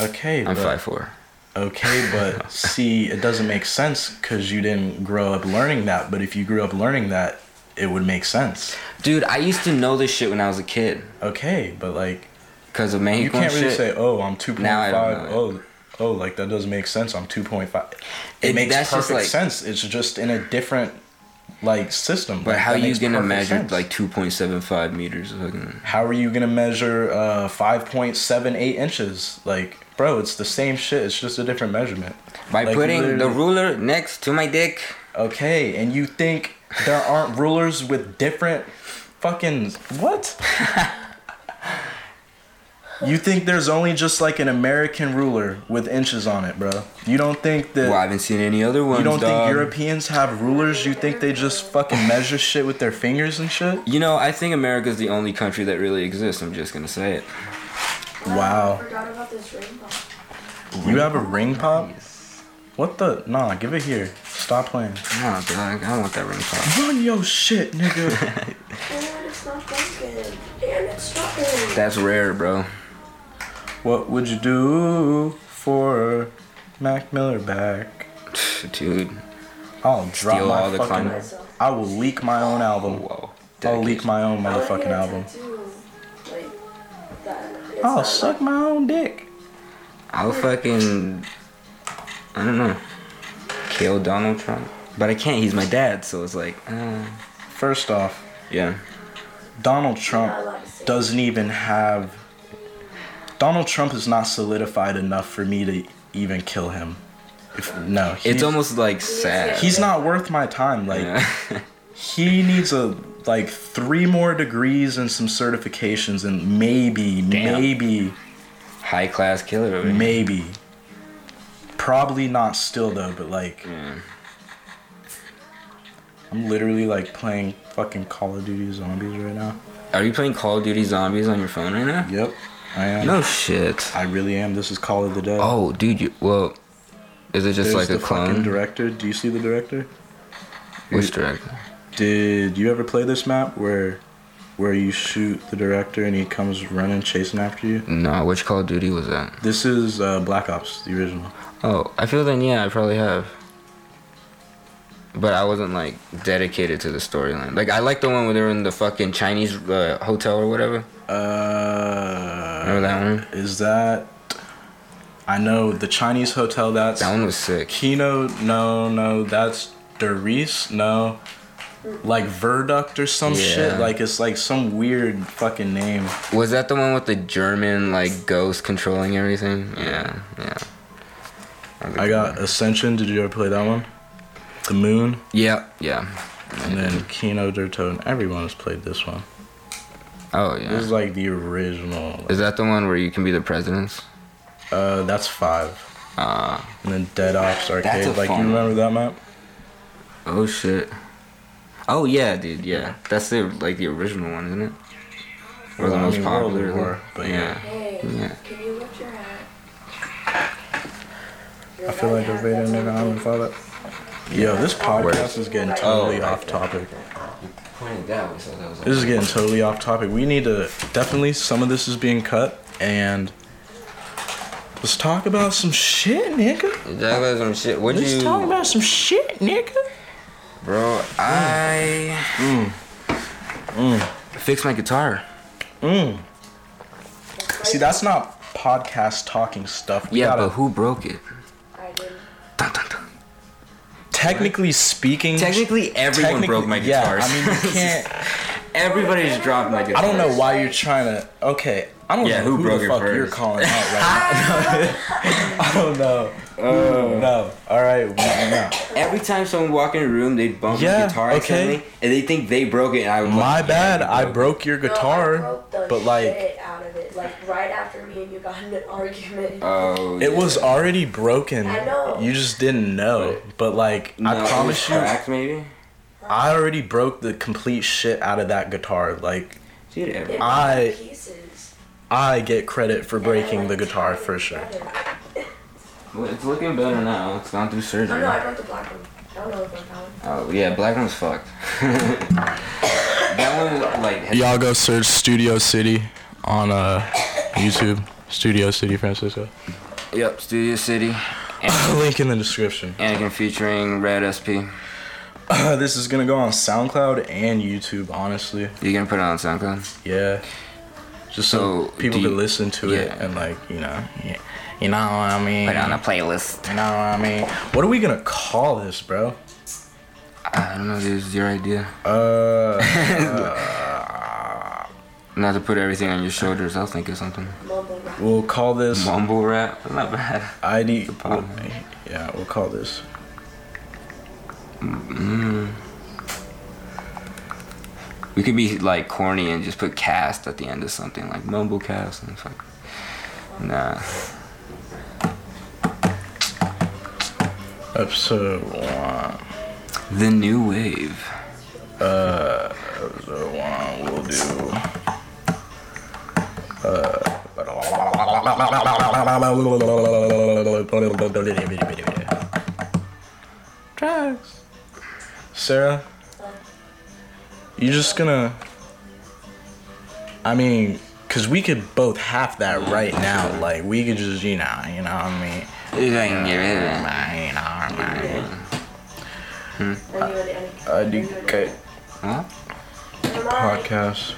okay, I'm five four. okay, but see, it doesn't make sense because you didn't grow up learning that. But if you grew up learning that, it would make sense. Dude, I used to know this shit when I was a kid. Okay, but like, Cause of Mexico you can't really shit. say, "Oh, I'm 2.5." Now I Oh, oh, like that doesn't make sense. I'm 2.5. It, It- makes perfect like- sense. It's just in a different like system. But Like, how are you gonna measure sense. like two point seven five meters? How are you gonna measure uh, 5.78 inches? Like, bro, it's the same shit. It's just a different measurement. by Like, putting the ruler next to my dick. Okay, and you think there aren't rulers with different fucking what? you think there's only just like an American ruler with inches on it, bro? You don't think that? Well, I haven't seen any other ones. you don't dog. think Europeans have rulers? You think they just fucking measure shit with their fingers and shit? You know, I think America's the only country that really exists. I'm just gonna say it. Wow. I forgot about this ring pop. You have a ring pop? What the? Nah, give it here. Stop playing. Nah, dog, I want that ring pop. Run your shit, nigga. And it's not broken. And it's stopping. That's rare, bro. What would you do for Mac Miller back? Dude. I'll drop Steal my all the fucking. content. I will leak my own album. Whoa. I'll leak my own motherfucking album. tattoo, Like I'll suck my own dick. I'll fucking. I don't know. Kill Donald Trump. But I can't. He's my dad, so it's like. Uh, First off, yeah. Donald Trump allowed to doesn't even have. Donald Trump is not solidified enough for me to even kill him. If no, It's almost like sad. He's not worth my time. Like Yeah. he needs a like three more degrees and some certifications and maybe Damn. maybe High class killer. over maybe probably not still though but like Yeah. i'm literally like playing fucking call of duty zombies right now Are you playing Call of Duty Zombies on your phone right now? yep i am No shit. i really am this is call of the dead Oh, dude, you well, is it just There's like the a fucking clone? director do you see the director Which director? did you ever play this map where where you shoot the director and he comes running chasing after you No, which Call of Duty was that? this is uh, black ops the original Oh, I feel then yeah, I probably have. But I wasn't like dedicated to the storyline. Like I like the one where they're in the fucking Chinese uh, hotel or whatever. Uh, Remember that one? Is that? I know the Chinese hotel. That's That one was sick. Kino. No, no, that's Doris. No, like Verrückt or some Yeah. shit. Like it's like some weird fucking name. Was that the one with the German like ghost controlling everything? Yeah, yeah. That was a I got one. Ascension. Did you ever play that one? The Moon, Yeah, yeah. and then Kino der Toten. Everyone has played this one. Oh yeah. This is like the original. Is that the one where you can be the presidents? Uh, that's five. Uh And then Dead Ops Arcade. That's a Like you fun one. remember that map? oh shit. Oh yeah, dude. Yeah, that's the like the original one, isn't it? Or the Well, I most mean, World popular. at War, but yeah. Hey, Yeah. can you lift your hat? I feel like a Vader nigga. I'm gonna follow. Yo, this podcast is getting totally off topic. pointed that way, so that was. This is getting totally off topic. We need to definitely some of this is being cut and let's talk about some shit, nigga. That was some shit. What'd Let's you, talk about some shit, nigga. bro? I fixed my guitar. Mm. See, that's not podcast talking stuff. We yeah, gotta, but who broke it? I didn't. Dun, dun, dun. Technically speaking, Technically, everyone technically- broke my yeah. I mean, you can't. Everybody dropping like my. I don't know why you're trying to. Okay, I don't Yeah, know who who, broke the it fuck first? you're calling out right now. I don't know. Uh. no. All right. No. Every time someone walk in a room, they bump Yeah, my guitar okay. accidentally, and they think they broke it. And I was My like, yeah, bad. you I broke it. broke your No, I guitar, broke the but like shit out of it. Like right after me and you got in an argument. Oh. it was already broken. I know. You just didn't know. But like No, it I was promise you, cracked, maybe. I already broke the complete shit out of that guitar. Like Dude, I- pieces. I get credit for And I, breaking like, the guitar for sure. Well, it's looking better now. It's gone through Oh surgery. no, I broke the black one. I don't know if I'm. Oh yeah, black one's fucked. that one like has- Y'all go search Studio City on uh YouTube. Studio City Francisco. Yep, Studio City. Anakin, Link in the description. Anakin featuring Red SP. this is gonna go on SoundCloud and YouTube. Honestly, you're gonna put it on SoundCloud? yeah. Just so, So, people you- can listen to it and like you know, yeah, you know what I mean. Put it on a playlist. You know what I mean? What are we gonna call this, bro? I don't know. This is your idea. Uh, Not to put everything on your shoulders. I'll think of something. Mumble rap. we'll call this Mumble rap. Not bad. ID. yeah, we'll call this. We could be like corny and just put cast at the end of something like mumble cast and fuck. Nah. Episode one. The new wave. Uh, episode one. We'll do. Uh. Tracks. Sarah, you're just gonna. I mean, cause we could both have that right now. Like we could just, you know, you know what I mean. You can get rid of it. You know what I mean. Are you? I uh, do at okay. Huh? any- Never mind. Podcast.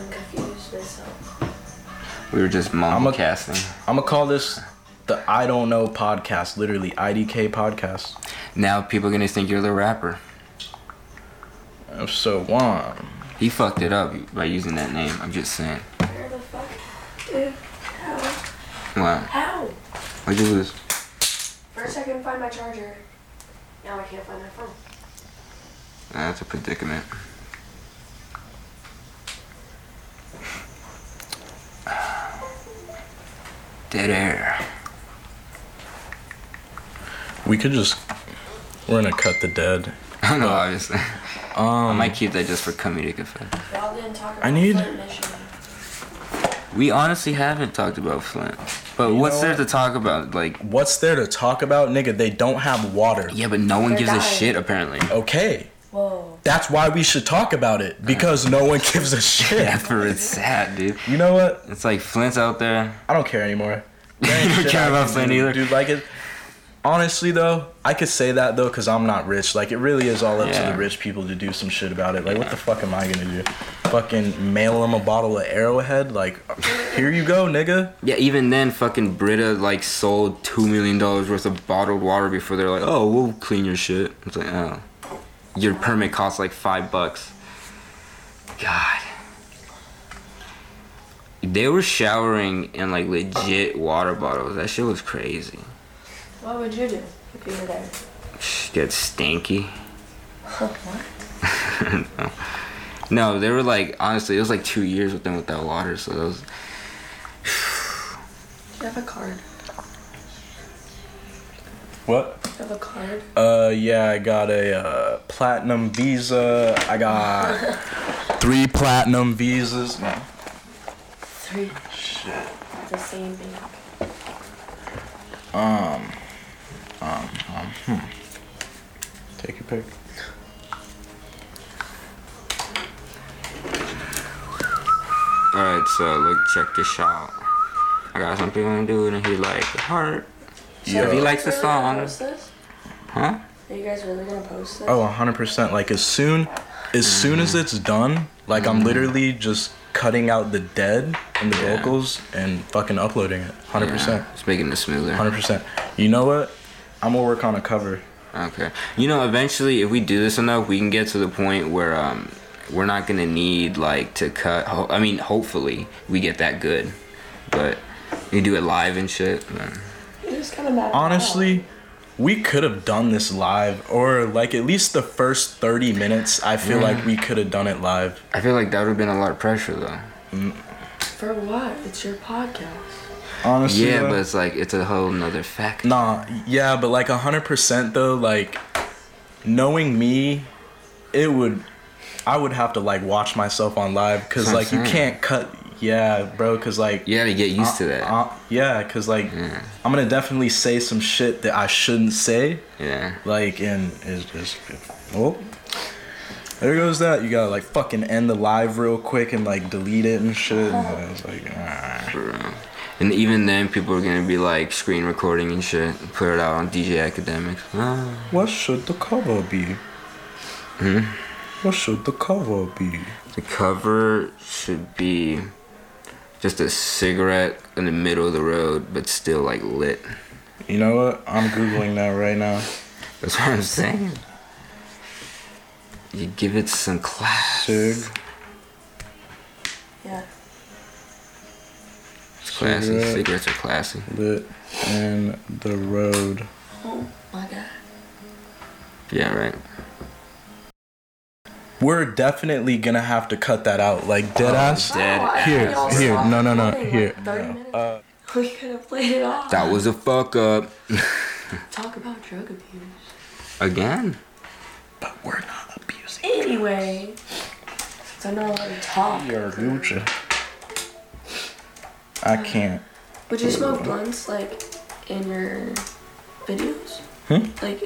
I'm confused myself. We were just mumble casting. I'm gonna call this the I don't know podcast. Literally IDK podcast. Now people are gonna think you're the rapper. Episode one. He fucked it up by using that name. I'm just saying. Where the fuck? Dude, how? What? How? What'd you lose? First I couldn't find my charger. Now I can't find my phone. That's a predicament. Dead air. We could just. We're gonna cut the dead. I know, obviously. I Um, might keep that just for comedic effect. Y'all didn't talk about I need- Flint, We honestly haven't talked about Flint. But You what's know there what? to talk about? Like, what's there to talk about, nigga? They don't have water. yeah, but no one They're gives a shit apparently. Okay. Whoa. That's why we should talk about it because no one gives a shit. Yeah, for it's sad, dude. You know what? It's like Flint's out there. I don't care anymore. You There ain't don't shit care about Flint either? dude. Like it. Honestly, though, I could say that though because I'm not rich. Like it really is all up Yeah. to the rich people to do some shit about it. Like what the fuck am I gonna do? Fucking mail them a bottle of Arrowhead? Like here you go, nigga. Yeah, even then, fucking Brita like sold two million dollars worth of bottled water before they're like, "Oh, we'll clean your shit." It's like, oh, your permit costs like five bucks. God, they were showering in like legit water bottles. That shit was crazy. What would you do if you were there? Get stanky. what? No, they were like honestly, it was like two years with them without water. So that was Do you have a card? What? Do you have a card? Uh, yeah, I got a uh, platinum visa. I got three platinum visas. No. Three. Shit. The same bank. Um, um, um, hmm. Take your pick. Alright, so look, check this out. I got some people in dude and he like heart. So yeah. If he likes the song. Huh? Are you guys really gonna post this? Oh, 100%. Like as soon as mm. soon as mm-hmm. it's done, like mm. I'm mm-hmm. literally just cutting out the dead and the yeah. vocals and fucking uploading it. 100%. Yeah. It's making it smoother. 100%. You know what? I'm going to work on a cover. Okay. You know, eventually, if we do this enough, we can get to the point where um, we're not gonna need like to cut. Ho- I mean, hopefully, we get that good, but you do it live and shit. Man. You just kind of mad. Honestly, we could have done this live or like at least the first 30 minutes. I feel like we could have done it live. I feel like that would have been a lot of pressure though. For what? It's your podcast. Honestly. Yeah, though. but it's like it's a whole nother fact. Nah, yeah, but like 100% though, like knowing me, it would I would have to like watch myself on live cuz like you can't cut yeah, bro, cuz like You gotta get used to that. uh, yeah, cuz like Yeah. I'm to definitely say some shit that I shouldn't say yeah. like and it's just oh there goes that. You gotta like fucking end the live real quick and like delete it and shit. And it's like, ah. For real. And even then, people are gonna be like screen recording and shit, and put it out on DJ Akademiks. Ah. what should the cover be? Hmm? What should the cover be? The cover should be just a cigarette in the middle of the road, but still like lit. You know what? I'm googling that right now. That's what I'm saying. You give it some class. Sig, Yeah. It's classy. Cigarette. Cigarettes are classy. lit, and the road. Oh my god. Yeah, right. We're definitely gonna have to cut that out, like dead ass. Dead I Here, think y'all here, no, no, no, here. Like Uh, we could have played it off. That was a fuck up. Talk about drug abuse. Again? but we're not abusing. Anyway, since I'm not talk, You're Gucci. I can't. would you smoke blunts like in your videos? Hmm? Like,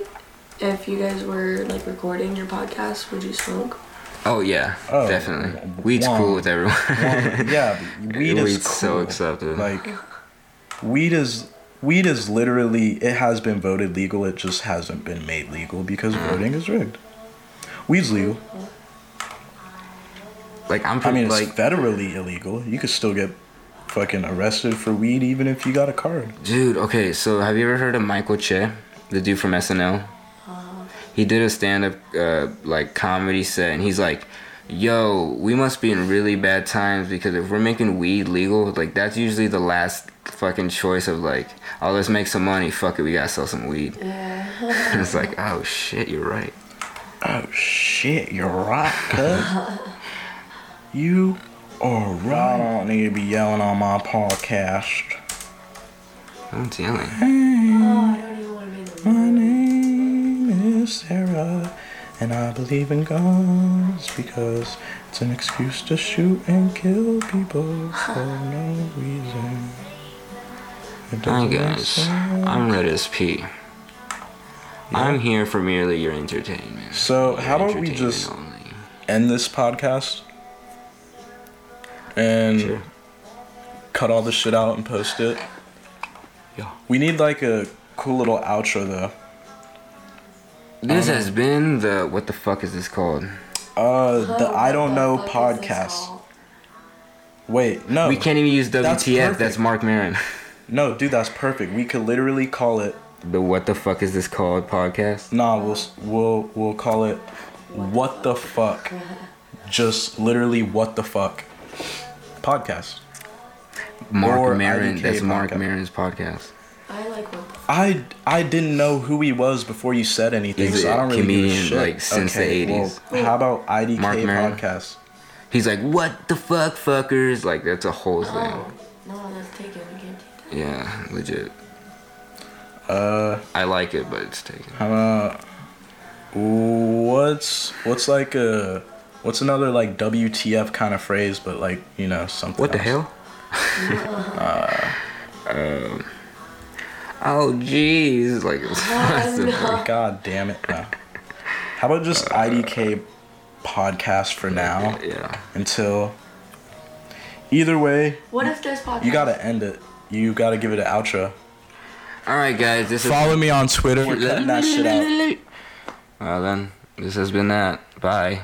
if you guys were like recording your podcast, would you smoke? Oh yeah, Oh, definitely. Weed's wow. cool with everyone. Well, yeah, weed is Weed's cool. so accepted. Like, weed is weed is literally it has been voted legal. It just hasn't been made legal because Mm. voting is rigged. Weed's legal. like I'm I mean, it's like federally illegal. You could still get fucking arrested for weed even if you got a card. Dude, okay, so have you ever heard of Michael Che, the dude from SNL? He did a stand-up uh, like comedy set, and he's like, "Yo, we must be in really bad times because if we're making weed legal, like that's usually the last fucking choice of like, oh, let's make some money. Fuck it, we gotta sell some weed." Yeah. And it's like, oh shit, you're right. Oh shit, you're right, cuz. you are right. I don't oh, need to be yelling on my podcast. I'm telling. oh, I don't even want to be the My name is Sarah, and I believe in guns because it's an excuse to shoot and kill people for no reason. Hi guys. I'm Red Redis P. I'm here for merely your entertainment. So, Your how about we just- only. end this podcast and Sure. cut all this shit out and post it. Yeah. We need like a cool little outro though. This has been the what the fuck is this called? Uh, the Oh, I don't know the fuck is this podcast. Wait, no. We can't even use WTF. That's That's. Marc Maron. No, dude, that's perfect. We could literally call it. The what the fuck is this called podcast? Nah, we'll we'll we'll call it. What the fuck? Just literally what the fuck? Podcast. Marc Or Maron. IDK That's Marc podcast. Maron's podcast. I like what I I didn't know who he was before you said anything, He's so a I don't really give a comedian, shit. like, since the 80s. Well, how about IDK Marc Maron. podcast? He's like, what the fuck, fuckers? Like that's a whole thing. Oh, no, that's taken. We can't take that. Yeah, legit. Uh, I like it, but it's taken. how about what's what's like a what's another like WTF kind of phrase, but like you know something. What the else? hell? um, oh jeez, like what's the- no. God damn it! No. How about just IDK podcast for now Yeah. until Either way, What if this podcast? you gotta end it. You gotta give it an outro. All right, guys. This is Follow me on Twitter. We're cutting that shit out. Well then, this has been that. Bye.